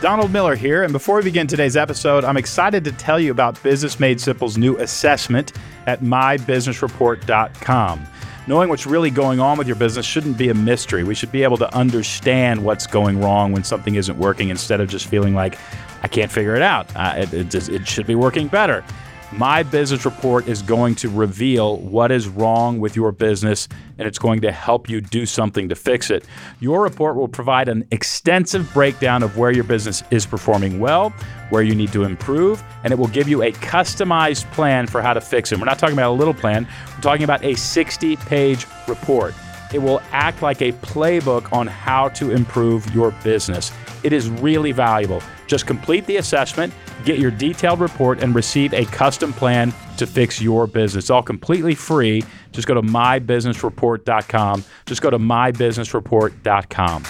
Donald Miller here, and before we begin today's episode, I'm excited to tell you about Business Made Simple's new assessment at mybusinessreport.com. Knowing what's really going on with your business shouldn't be a mystery. We should be able to understand what's going wrong when something isn't working instead of just feeling like, I can't figure it out. Uh, it, it, it should be working better. My Business Report is going to reveal what is wrong with your business and it's going to help you do something to fix it. Your report will provide an extensive breakdown of where your business is performing well, where you need to improve, and it will give you a customized plan for how to fix it. We're not talking about a little plan, we're talking about a 60 page report. It will act like a playbook on how to improve your business. It is really valuable. Just complete the assessment, get your detailed report, and receive a custom plan to fix your business. It's all completely free. Just go to mybusinessreport.com. Just go to mybusinessreport.com.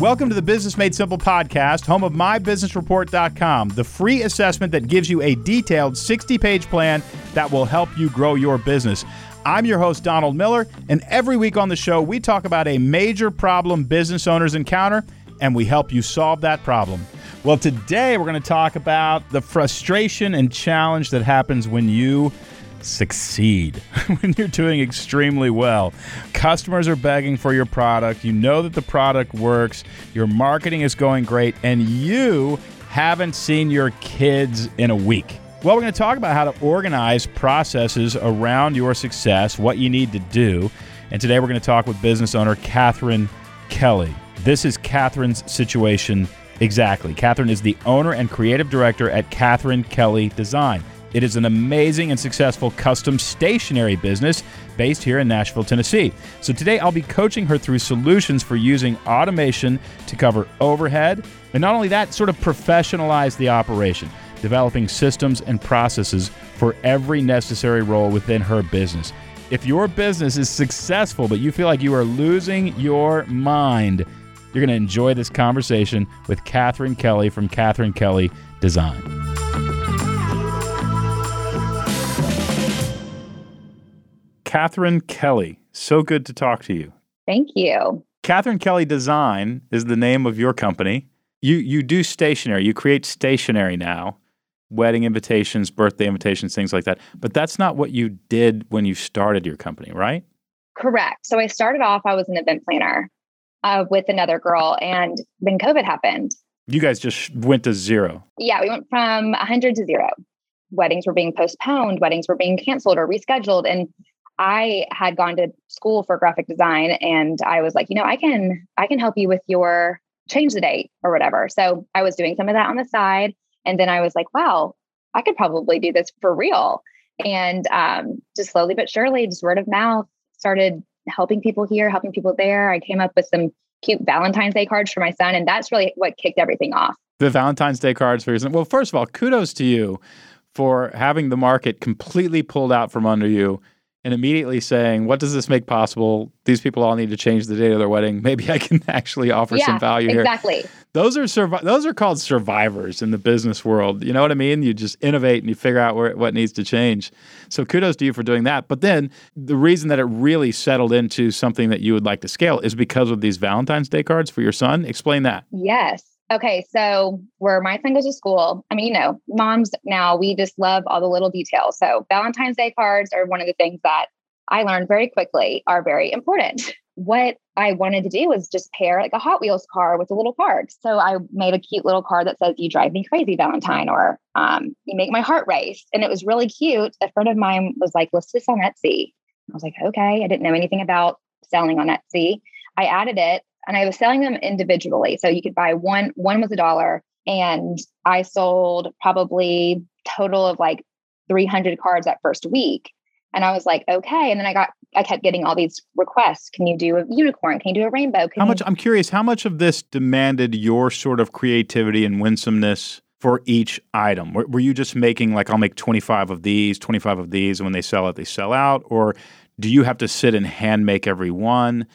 Welcome to the Business Made Simple podcast, home of mybusinessreport.com, the free assessment that gives you a detailed 60 page plan that will help you grow your business. I'm your host, Donald Miller, and every week on the show, we talk about a major problem business owners encounter and we help you solve that problem. Well, today we're going to talk about the frustration and challenge that happens when you succeed when you're doing extremely well. Customers are begging for your product. You know that the product works. Your marketing is going great, and you haven't seen your kids in a week. Well, we're going to talk about how to organize processes around your success, what you need to do. And today we're going to talk with business owner Catherine Kelly. This is Catherine's situation exactly. Catherine is the owner and creative director at Catherine Kelly Design. It is an amazing and successful custom stationery business based here in Nashville, Tennessee. So today I'll be coaching her through solutions for using automation to cover overhead, and not only that, sort of professionalize the operation, developing systems and processes for every necessary role within her business. If your business is successful, but you feel like you are losing your mind, you're going to enjoy this conversation with Catherine Kelly from Catherine Kelly Design. Catherine Kelly, so good to talk to you. Thank you. Catherine Kelly Design is the name of your company. You you do stationery. You create stationery now, wedding invitations, birthday invitations, things like that. But that's not what you did when you started your company, right? Correct. So I started off. I was an event planner uh, with another girl, and then COVID happened. You guys just went to zero. Yeah, we went from 100 to zero. Weddings were being postponed, weddings were being canceled or rescheduled. And I had gone to school for graphic design and I was like, you know, I can I can help you with your change the date or whatever. So I was doing some of that on the side and then I was like, wow, I could probably do this for real. And um, just slowly but surely, just word of mouth, started helping people here, helping people there. I came up with some cute Valentine's Day cards for my son, and that's really what kicked everything off. The Valentine's Day cards for your son. Well, first of all, kudos to you for having the market completely pulled out from under you and immediately saying, "What does this make possible? These people all need to change the date of their wedding. Maybe I can actually offer yeah, some value exactly. here." Exactly. Those are survi- those are called survivors in the business world. You know what I mean? You just innovate and you figure out where what needs to change. So kudos to you for doing that. But then the reason that it really settled into something that you would like to scale is because of these Valentine's Day cards for your son. Explain that. Yes. Okay, so where my son goes to school, I mean, you know, moms now, we just love all the little details. So Valentine's Day cards are one of the things that I learned very quickly are very important. What I wanted to do was just pair like a Hot Wheels car with a little card. So I made a cute little card that says, You drive me crazy, Valentine, or um, You make my heart race. And it was really cute. A friend of mine was like, List this on Etsy. I was like, Okay. I didn't know anything about selling on Etsy. I added it and I was selling them individually. So you could buy one, one was a dollar. And I sold probably total of like 300 cards that first week. And I was like, okay. And then I got, I kept getting all these requests. Can you do a unicorn? Can you do a rainbow? Can how much? You- I'm curious. How much of this demanded your sort of creativity and winsomeness for each item? Were, were you just making like I'll make 25 of these, 25 of these, and when they sell it, they sell out, or do you have to sit and hand make every one?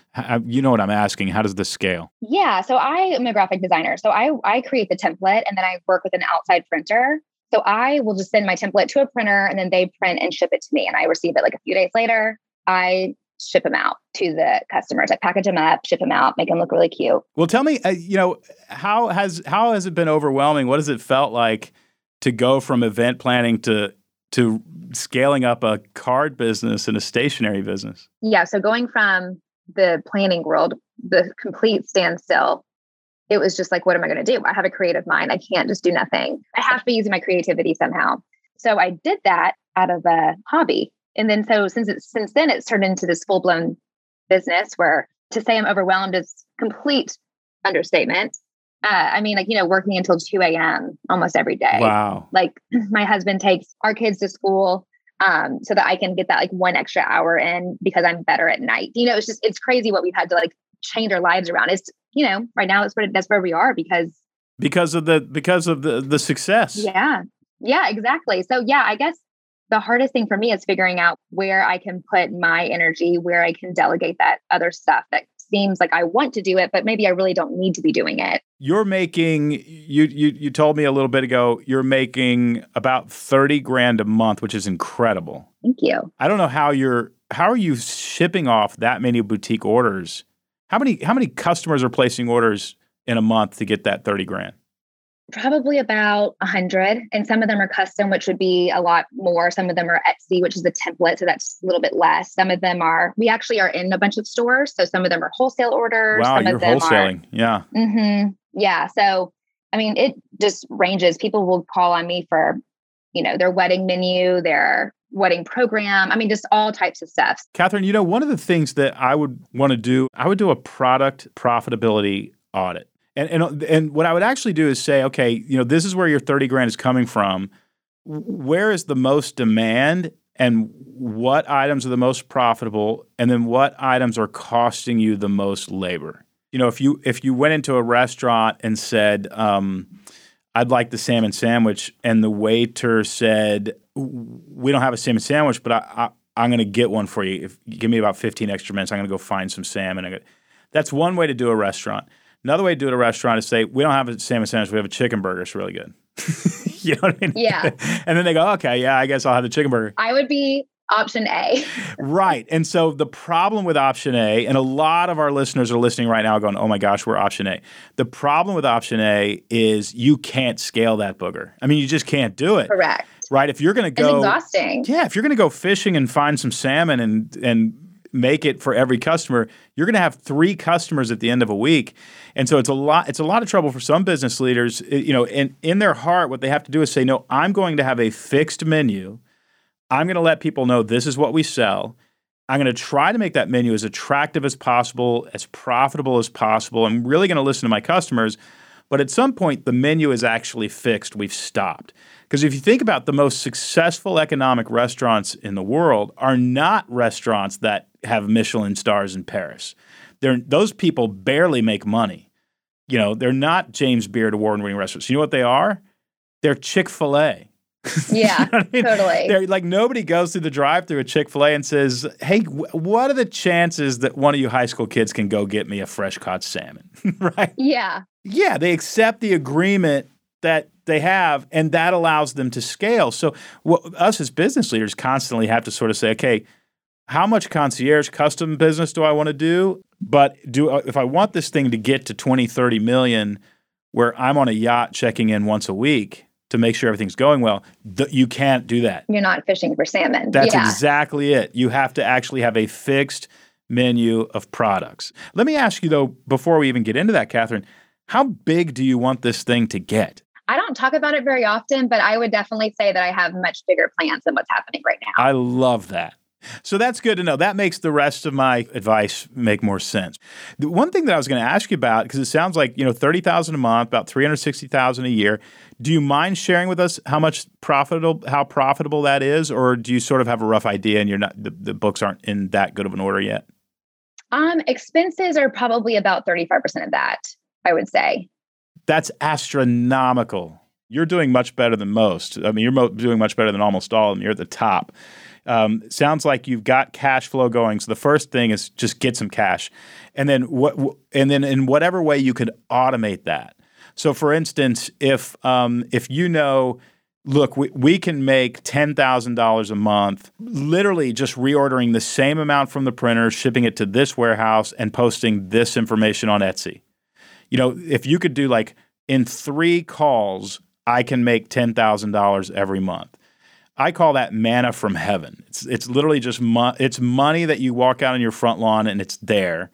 You know what I'm asking. How does this scale? Yeah. So I am a graphic designer. So I, I create the template and then I work with an outside printer. So I will just send my template to a printer and then they print and ship it to me. And I receive it like a few days later. I ship them out to the customers. I package them up, ship them out, make them look really cute. Well, tell me, uh, you know, how has how has it been overwhelming? What has it felt like to go from event planning to to scaling up a card business and a stationery business? Yeah, so going from the planning world, the complete standstill, it was just like, what am I going to do? I have a creative mind. I can't just do nothing. I have to be using my creativity somehow. So I did that out of a hobby. And then so since it's since then it's turned into this full-blown business where to say I'm overwhelmed is complete understatement. Uh, I mean, like, you know, working until 2 a.m. almost every day. Wow. Like my husband takes our kids to school um, so that I can get that like one extra hour in because I'm better at night. You know, it's just, it's crazy what we've had to like change our lives around. It's, you know, right now that's where, that's where we are because. Because of the, because of the, the success. Yeah. Yeah, exactly. So yeah, I guess the hardest thing for me is figuring out where I can put my energy, where I can delegate that other stuff that seems like I want to do it, but maybe I really don't need to be doing it. You're making you you you told me a little bit ago you're making about 30 grand a month, which is incredible. Thank you. I don't know how you're how are you shipping off that many boutique orders? How many how many customers are placing orders in a month to get that 30 grand? Probably about a hundred, and some of them are custom, which would be a lot more. Some of them are Etsy, which is a template, so that's a little bit less. Some of them are. We actually are in a bunch of stores, so some of them are wholesale orders. Wow, some you're of them wholesaling, Are, yeah. Mm-hmm, yeah. So, I mean, it just ranges. People will call on me for, you know, their wedding menu, their wedding program. I mean, just all types of stuff. Catherine, you know, one of the things that I would want to do, I would do a product profitability audit. And, and and what I would actually do is say, okay, you know, this is where your 30 grand is coming from. Where is the most demand and what items are the most profitable and then what items are costing you the most labor? You know, if you if you went into a restaurant and said, um, I'd like the salmon sandwich, and the waiter said, "We don't have a salmon sandwich, but I, I, am going to get one for you. If you give me about 15 extra minutes, I'm going to go find some salmon." That's one way to do a restaurant. Another way to do it at a restaurant is say, we don't have a salmon sandwich, we have a chicken burger. It's really good. you know what I mean? Yeah. and then they go, okay, yeah, I guess I'll have the chicken burger. I would be option A. right. And so the problem with option A, and a lot of our listeners are listening right now going, oh my gosh, we're option A. The problem with option A is you can't scale that booger. I mean, you just can't do it. Correct. Right. If you're going to go, it's exhausting. Yeah. If you're going to go fishing and find some salmon and, and, make it for every customer, you're going to have three customers at the end of a week. And so it's a lot it's a lot of trouble for some business leaders, you know, and in their heart what they have to do is say, "No, I'm going to have a fixed menu. I'm going to let people know this is what we sell. I'm going to try to make that menu as attractive as possible, as profitable as possible. I'm really going to listen to my customers." But at some point, the menu is actually fixed. We've stopped. Because if you think about the most successful economic restaurants in the world, are not restaurants that have Michelin stars in Paris. They're, those people barely make money. You know, they're not James Beard award winning restaurants. You know what they are? They're Chick fil A. Yeah, you know I mean? totally. They're like nobody goes through the drive-through at Chick Fil A and says, "Hey, w- what are the chances that one of you high school kids can go get me a fresh caught salmon?" right? Yeah. Yeah, they accept the agreement that they have, and that allows them to scale. So, what, us as business leaders constantly have to sort of say, "Okay, how much concierge custom business do I want to do? But do uh, if I want this thing to get to 20, 30 million where I'm on a yacht checking in once a week to make sure everything's going well, th- you can't do that. You're not fishing for salmon. That's yeah. exactly it. You have to actually have a fixed menu of products. Let me ask you though, before we even get into that, Catherine, how big do you want this thing to get? I don't talk about it very often, but I would definitely say that I have much bigger plans than what's happening right now. I love that. So that's good to know. That makes the rest of my advice make more sense. The one thing that I was going to ask you about because it sounds like, you know, 30,000 a month, about 360,000 a year. Do you mind sharing with us how much profitable how profitable that is or do you sort of have a rough idea and you're not the, the books aren't in that good of an order yet? Um expenses are probably about 35% of that, I would say. That's astronomical. You're doing much better than most. I mean, you're mo- doing much better than almost all of them. You're at the top. Um, sounds like you've got cash flow going. So the first thing is just get some cash, and then what? And then in whatever way you could automate that. So, for instance, if um, if you know look, we, we can make $10,000 a month, literally just reordering the same amount from the printer, shipping it to this warehouse, and posting this information on Etsy. You know, if you could do like in three calls, I can make $10,000 every month. I call that manna from heaven. It's, it's literally just mo- it's money that you walk out on your front lawn and it's there.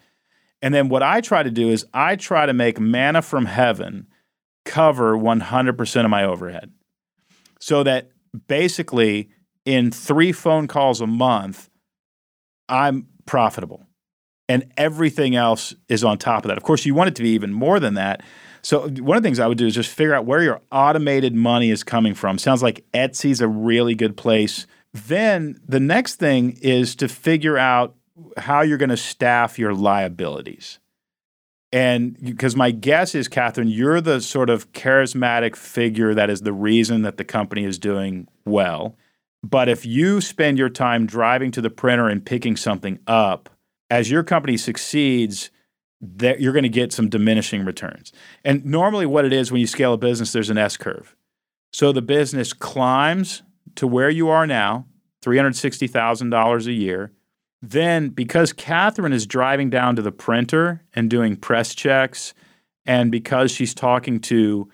And then what I try to do is I try to make manna from heaven cover 100% of my overhead so that basically in three phone calls a month, I'm profitable. And everything else is on top of that. Of course, you want it to be even more than that. So, one of the things I would do is just figure out where your automated money is coming from. Sounds like Etsy's a really good place. Then the next thing is to figure out how you're going to staff your liabilities. And because my guess is, Catherine, you're the sort of charismatic figure that is the reason that the company is doing well. But if you spend your time driving to the printer and picking something up, as your company succeeds, that you're going to get some diminishing returns. And normally, what it is when you scale a business, there's an S curve. So the business climbs to where you are now, $360,000 a year. Then, because Catherine is driving down to the printer and doing press checks, and because she's talking to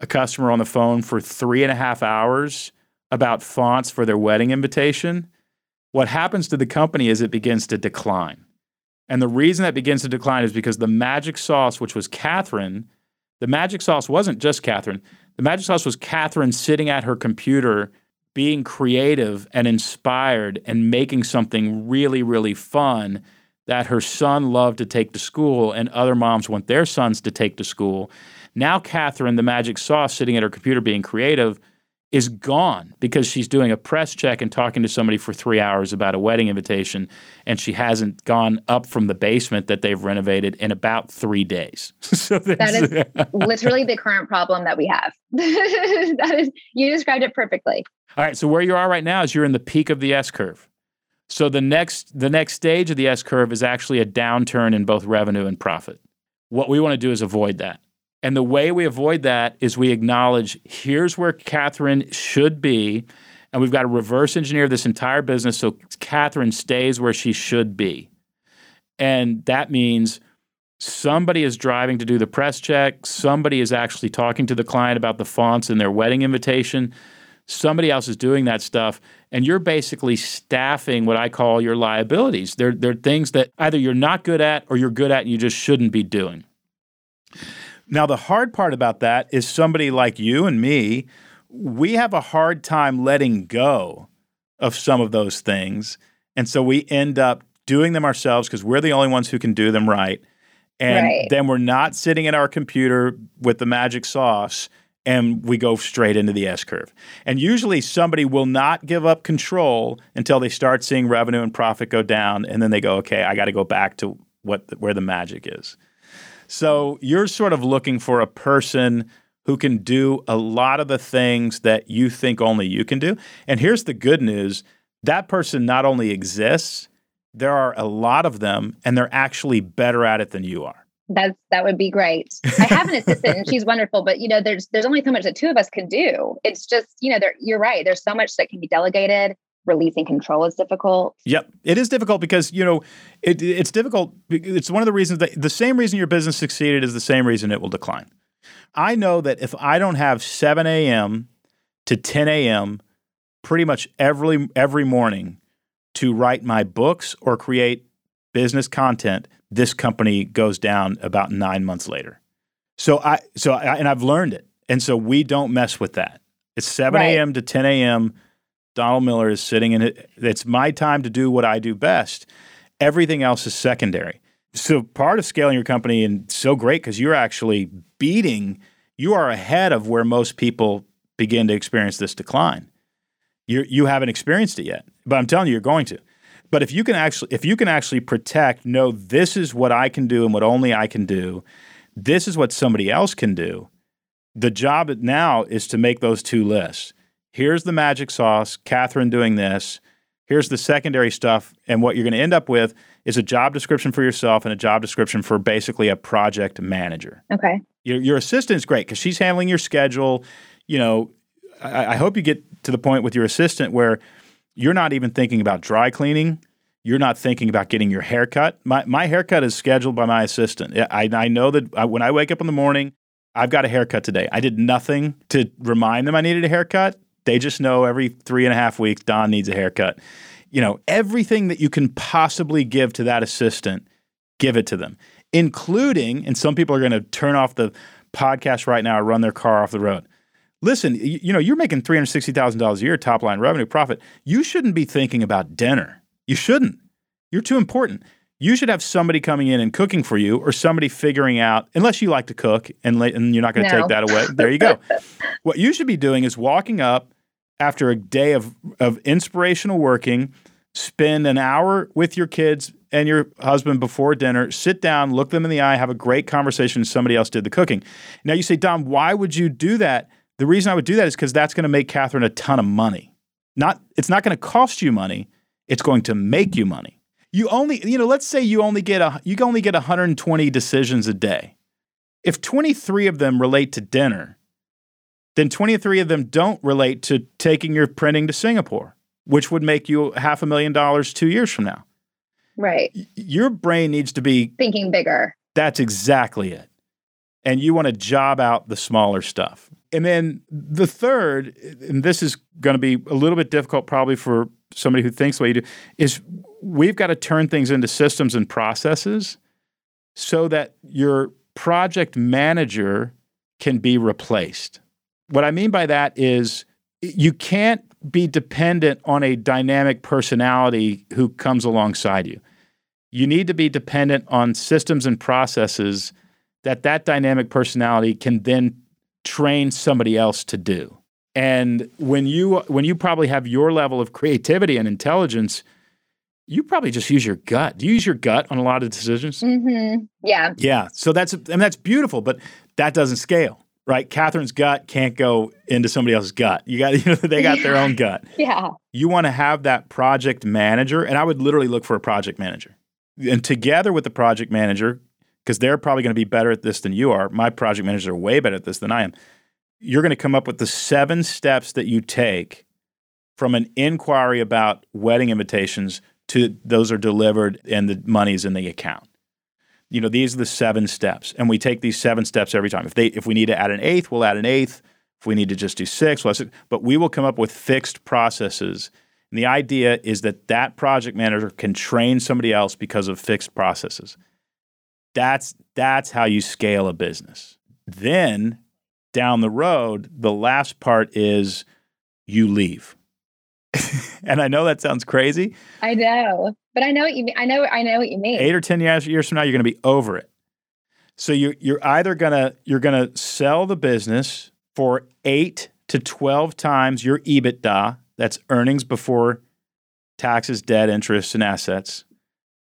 a customer on the phone for three and a half hours about fonts for their wedding invitation, what happens to the company is it begins to decline. And the reason that begins to decline is because the magic sauce, which was Catherine, the magic sauce wasn't just Catherine. The magic sauce was Catherine sitting at her computer, being creative and inspired and making something really, really fun that her son loved to take to school and other moms want their sons to take to school. Now, Catherine, the magic sauce, sitting at her computer being creative, is gone because she's doing a press check and talking to somebody for three hours about a wedding invitation, and she hasn't gone up from the basement that they've renovated in about three days. so that is literally the current problem that we have. that is, you described it perfectly. All right, so where you are right now is you're in the peak of the S curve. So the next the next stage of the S curve is actually a downturn in both revenue and profit. What we want to do is avoid that. And the way we avoid that is we acknowledge here's where Catherine should be, and we've got to reverse engineer this entire business so Catherine stays where she should be. And that means somebody is driving to do the press check, somebody is actually talking to the client about the fonts in their wedding invitation, somebody else is doing that stuff, and you're basically staffing what I call your liabilities. They're, they're things that either you're not good at or you're good at and you just shouldn't be doing. Now, the hard part about that is somebody like you and me, we have a hard time letting go of some of those things. And so we end up doing them ourselves because we're the only ones who can do them right. And right. then we're not sitting at our computer with the magic sauce and we go straight into the S curve. And usually somebody will not give up control until they start seeing revenue and profit go down. And then they go, okay, I got to go back to what where the magic is. So you're sort of looking for a person who can do a lot of the things that you think only you can do. And here's the good news that person not only exists, there are a lot of them, and they're actually better at it than you are. That's that would be great. I have an assistant and she's wonderful, but you know, there's there's only so much that two of us can do. It's just, you know, there you're right. There's so much that can be delegated releasing control is difficult. Yep, it is difficult because you know it, it's difficult. It's one of the reasons that the same reason your business succeeded is the same reason it will decline. I know that if I don't have 7 a.m. to 10 a.m. pretty much every every morning to write my books or create business content, this company goes down about nine months later. So I so I, and I've learned it, and so we don't mess with that. It's 7 a.m. Right. to 10 a.m Donald Miller is sitting in it. It's my time to do what I do best. Everything else is secondary. So part of scaling your company and so great because you're actually beating, you are ahead of where most people begin to experience this decline. You you haven't experienced it yet, but I'm telling you, you're going to. But if you can actually if you can actually protect, know this is what I can do and what only I can do, this is what somebody else can do. The job now is to make those two lists here's the magic sauce, Catherine doing this. Here's the secondary stuff. And what you're going to end up with is a job description for yourself and a job description for basically a project manager. Okay. Your, your assistant's great because she's handling your schedule. You know, I, I hope you get to the point with your assistant where you're not even thinking about dry cleaning. You're not thinking about getting your haircut. My my haircut is scheduled by my assistant. I I know that I, when I wake up in the morning, I've got a haircut today. I did nothing to remind them I needed a haircut. They just know every three and a half weeks Don needs a haircut. You know everything that you can possibly give to that assistant, give it to them, including. And some people are going to turn off the podcast right now or run their car off the road listen, you, you know, you're making $360,000 a year top line revenue profit. You shouldn't be thinking about dinner. You shouldn't. You're too important. You should have somebody coming in and cooking for you or somebody figuring out, unless you like to cook and, and you're not going to no. take that away. There you go. what you should be doing is walking up after a day of, of inspirational working, spend an hour with your kids and your husband before dinner, sit down, look them in the eye, have a great conversation. Somebody else did the cooking. Now you say, Don, why would you do that? The reason I would do that is because that's going to make Catherine a ton of money. Not, it's not going to cost you money. It's going to make you money. You only, you know, let's say you only get a, you only get 120 decisions a day. If 23 of them relate to dinner, then 23 of them don't relate to taking your printing to Singapore, which would make you half a million dollars two years from now. Right. Your brain needs to be thinking bigger. That's exactly it. And you want to job out the smaller stuff. And then the third, and this is going to be a little bit difficult probably for somebody who thinks the way you do, is we've got to turn things into systems and processes so that your project manager can be replaced. What I mean by that is you can't be dependent on a dynamic personality who comes alongside you. You need to be dependent on systems and processes that that dynamic personality can then train somebody else to do. And when you when you probably have your level of creativity and intelligence, you probably just use your gut. Do you use your gut on a lot of decisions? Mm-hmm. Yeah. Yeah. So that's and that's beautiful, but that doesn't scale, right? Catherine's gut can't go into somebody else's gut. You got you know they got their own gut. Yeah. You want to have that project manager, and I would literally look for a project manager, and together with the project manager, because they're probably going to be better at this than you are. My project managers are way better at this than I am. You're going to come up with the seven steps that you take from an inquiry about wedding invitations to those are delivered and the money's in the account. You know, these are the seven steps, and we take these seven steps every time. If they if we need to add an eighth, we'll add an eighth. If we need to just do six, we'll six. But we will come up with fixed processes. And the idea is that that project manager can train somebody else because of fixed processes. That's that's how you scale a business. Then down the road, the last part is you leave. and I know that sounds crazy. I know, but I know what you mean. I know I know what you mean. Eight or ten years, years from now, you're going to be over it. So you're you're either gonna you're gonna sell the business for eight to twelve times your EBITDA. That's earnings before taxes, debt, interest, and assets,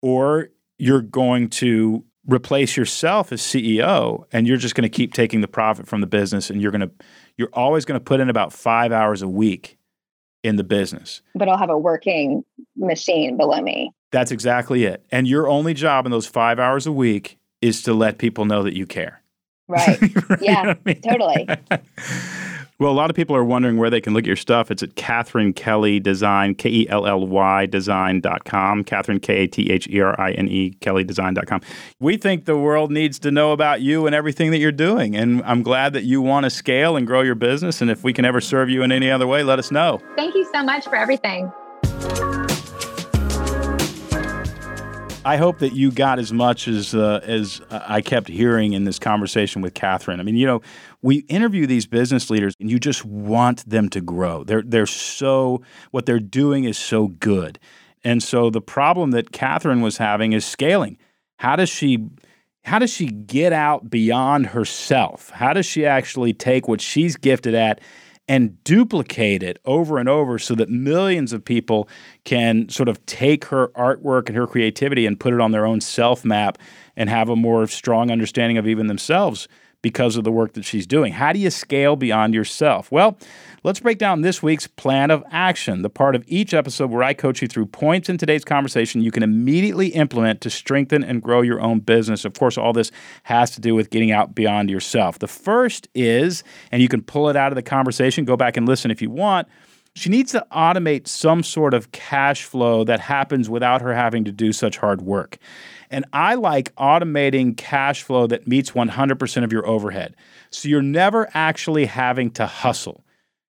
or you're going to replace yourself as CEO and you're just going to keep taking the profit from the business and you're going to you're always going to put in about 5 hours a week in the business. But I'll have a working machine below me. That's exactly it. And your only job in those 5 hours a week is to let people know that you care. Right. right? Yeah, you know I mean? totally. Well, a lot of people are wondering where they can look at your stuff. It's at Catherine Kelly Design, K E L L Y design.com. Catherine, K A T H E R I N E, Kelly Design.com. We think the world needs to know about you and everything that you're doing. And I'm glad that you want to scale and grow your business. And if we can ever serve you in any other way, let us know. Thank you so much for everything. I hope that you got as much as uh, as I kept hearing in this conversation with Catherine. I mean, you know, we interview these business leaders, and you just want them to grow. They're they're so what they're doing is so good, and so the problem that Catherine was having is scaling. How does she? How does she get out beyond herself? How does she actually take what she's gifted at and duplicate it over and over so that millions of people can sort of take her artwork and her creativity and put it on their own self map and have a more strong understanding of even themselves because of the work that she's doing. How do you scale beyond yourself? Well, let's break down this week's plan of action, the part of each episode where I coach you through points in today's conversation you can immediately implement to strengthen and grow your own business. Of course, all this has to do with getting out beyond yourself. The first is, and you can pull it out of the conversation, go back and listen if you want. She needs to automate some sort of cash flow that happens without her having to do such hard work. And I like automating cash flow that meets 100% of your overhead. So you're never actually having to hustle.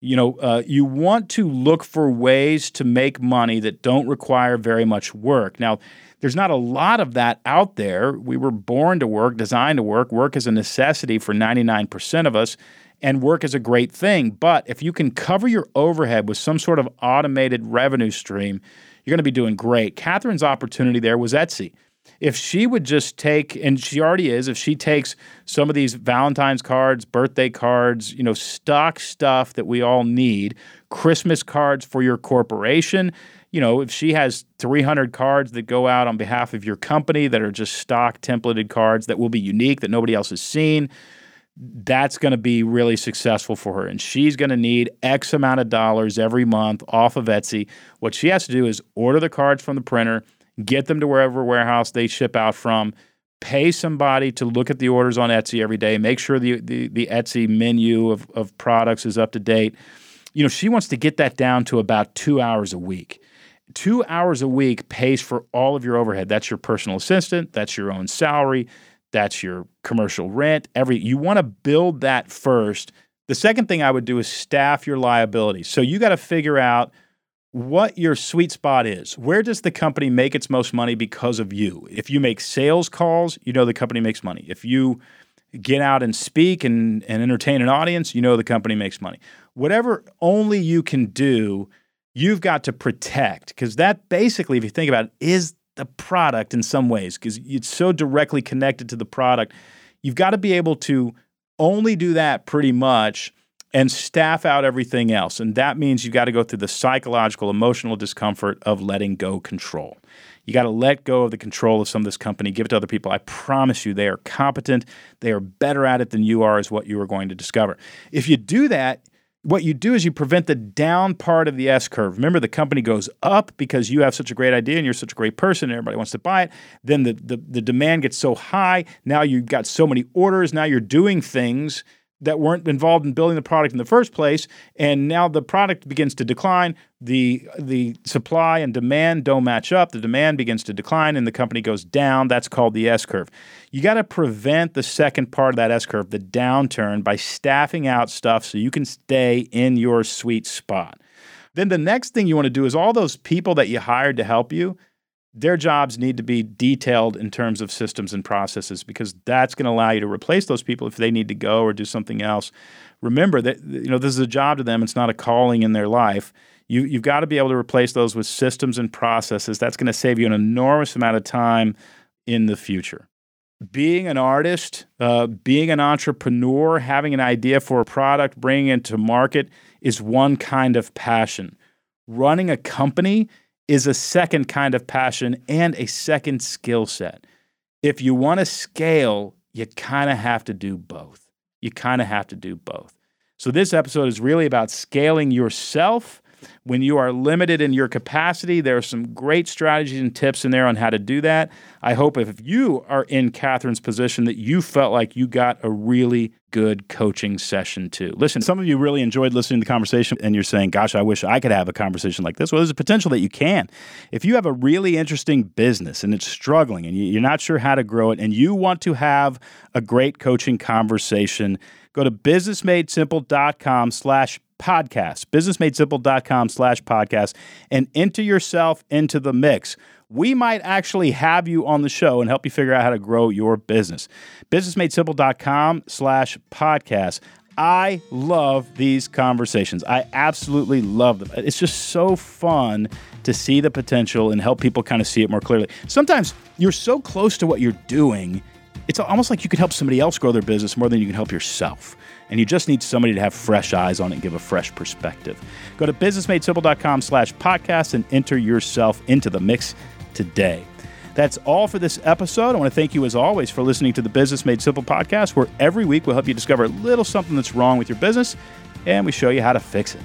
You know, uh, you want to look for ways to make money that don't require very much work. Now, there's not a lot of that out there. We were born to work, designed to work. Work is a necessity for 99% of us, and work is a great thing. But if you can cover your overhead with some sort of automated revenue stream, you're going to be doing great. Catherine's opportunity there was Etsy if she would just take, and she already is, if she takes some of these Valentine's cards, birthday cards, you know, stock stuff that we all need, Christmas cards for your corporation, you know, if she has 300 cards that go out on behalf of your company that are just stock templated cards that will be unique that nobody else has seen, that's going to be really successful for her. And she's going to need X amount of dollars every month off of Etsy. What she has to do is order the cards from the printer get them to wherever warehouse they ship out from, pay somebody to look at the orders on Etsy every day, make sure the, the, the Etsy menu of, of products is up to date. You know, she wants to get that down to about two hours a week. Two hours a week pays for all of your overhead. That's your personal assistant, that's your own salary, that's your commercial rent. Every you want to build that first. The second thing I would do is staff your liabilities. So you got to figure out what your sweet spot is. Where does the company make its most money because of you? If you make sales calls, you know the company makes money. If you get out and speak and, and entertain an audience, you know the company makes money. Whatever only you can do, you've got to protect because that basically, if you think about it, is the product in some ways because it's so directly connected to the product. You've got to be able to only do that pretty much and staff out everything else. And that means you've got to go through the psychological, emotional discomfort of letting go control. You got to let go of the control of some of this company, give it to other people. I promise you, they are competent. They are better at it than you are, is what you are going to discover. If you do that, what you do is you prevent the down part of the S curve. Remember, the company goes up because you have such a great idea and you're such a great person and everybody wants to buy it. Then the, the, the demand gets so high. Now you've got so many orders. Now you're doing things that weren't involved in building the product in the first place and now the product begins to decline. The the supply and demand don't match up. The demand begins to decline and the company goes down. That's called the S curve you got to prevent the second part of that S curve the downturn by staffing out stuff so you can stay in your sweet spot. Then the next thing you want to do is all those people that you hired to help you their jobs need to be detailed in terms of systems and processes because that's going to allow you to replace those people if they need to go or do something else. Remember that you know this is a job to them; it's not a calling in their life. You you've got to be able to replace those with systems and processes. That's going to save you an enormous amount of time in the future. Being an artist, uh, being an entrepreneur, having an idea for a product, bringing it to market is one kind of passion. Running a company is a second kind of passion and a second skill set. If you want to scale, you kind of have to do both. You kind of have to do both. So, this episode is really about scaling yourself when you are limited in your capacity, there are some great strategies and tips in there on how to do that. I hope if you are in Catherine's position that you felt like you got a really good coaching session too. Listen, some of you really enjoyed listening to the conversation and you're saying, gosh, I wish I could have a conversation like this. Well, there's a potential that you can. If you have a really interesting business and it's struggling and you're not sure how to grow it and you want to have a great coaching conversation, go to businessmadesimple.com slash podcast, businessmadesimple.com slash podcast, and enter yourself into the mix. We might actually have you on the show and help you figure out how to grow your business. Businessmadesimple.com slash podcast. I love these conversations. I absolutely love them. It's just so fun to see the potential and help people kind of see it more clearly. Sometimes you're so close to what you're doing, it's almost like you could help somebody else grow their business more than you can help yourself and you just need somebody to have fresh eyes on it and give a fresh perspective. Go to businessmadesimple.com slash podcast and enter yourself into the mix today. That's all for this episode. I want to thank you, as always, for listening to the Business Made Simple podcast, where every week we'll help you discover a little something that's wrong with your business and we show you how to fix it.